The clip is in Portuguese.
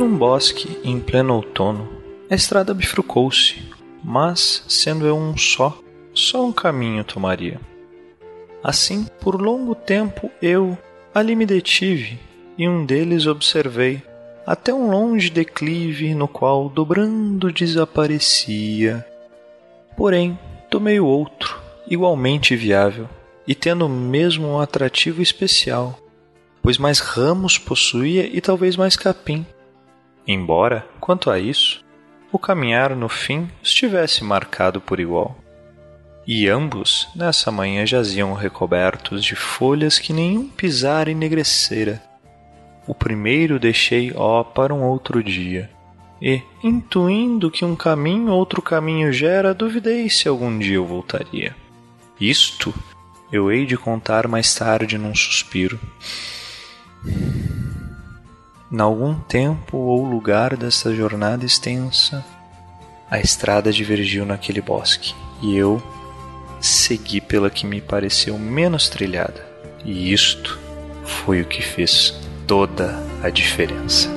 Num bosque, em pleno outono, a estrada bifurcou-se, mas, sendo eu um só, só um caminho tomaria. Assim, por longo tempo eu ali me detive e um deles observei, até um longe declive no qual dobrando desaparecia. Porém, tomei o outro, igualmente viável, e tendo mesmo um atrativo especial, pois mais ramos possuía e talvez mais capim. Embora, quanto a isso, o caminhar no fim estivesse marcado por igual. E ambos, nessa manhã, jaziam recobertos de folhas que nenhum pisar enegrecera. O primeiro deixei, ó, para um outro dia. E, intuindo que um caminho outro caminho gera, duvidei se algum dia eu voltaria. Isto eu hei de contar mais tarde num suspiro. Nalgum tempo ou lugar dessa jornada extensa, a estrada divergiu naquele bosque, e eu segui pela que me pareceu menos trilhada. E isto foi o que fez toda a diferença.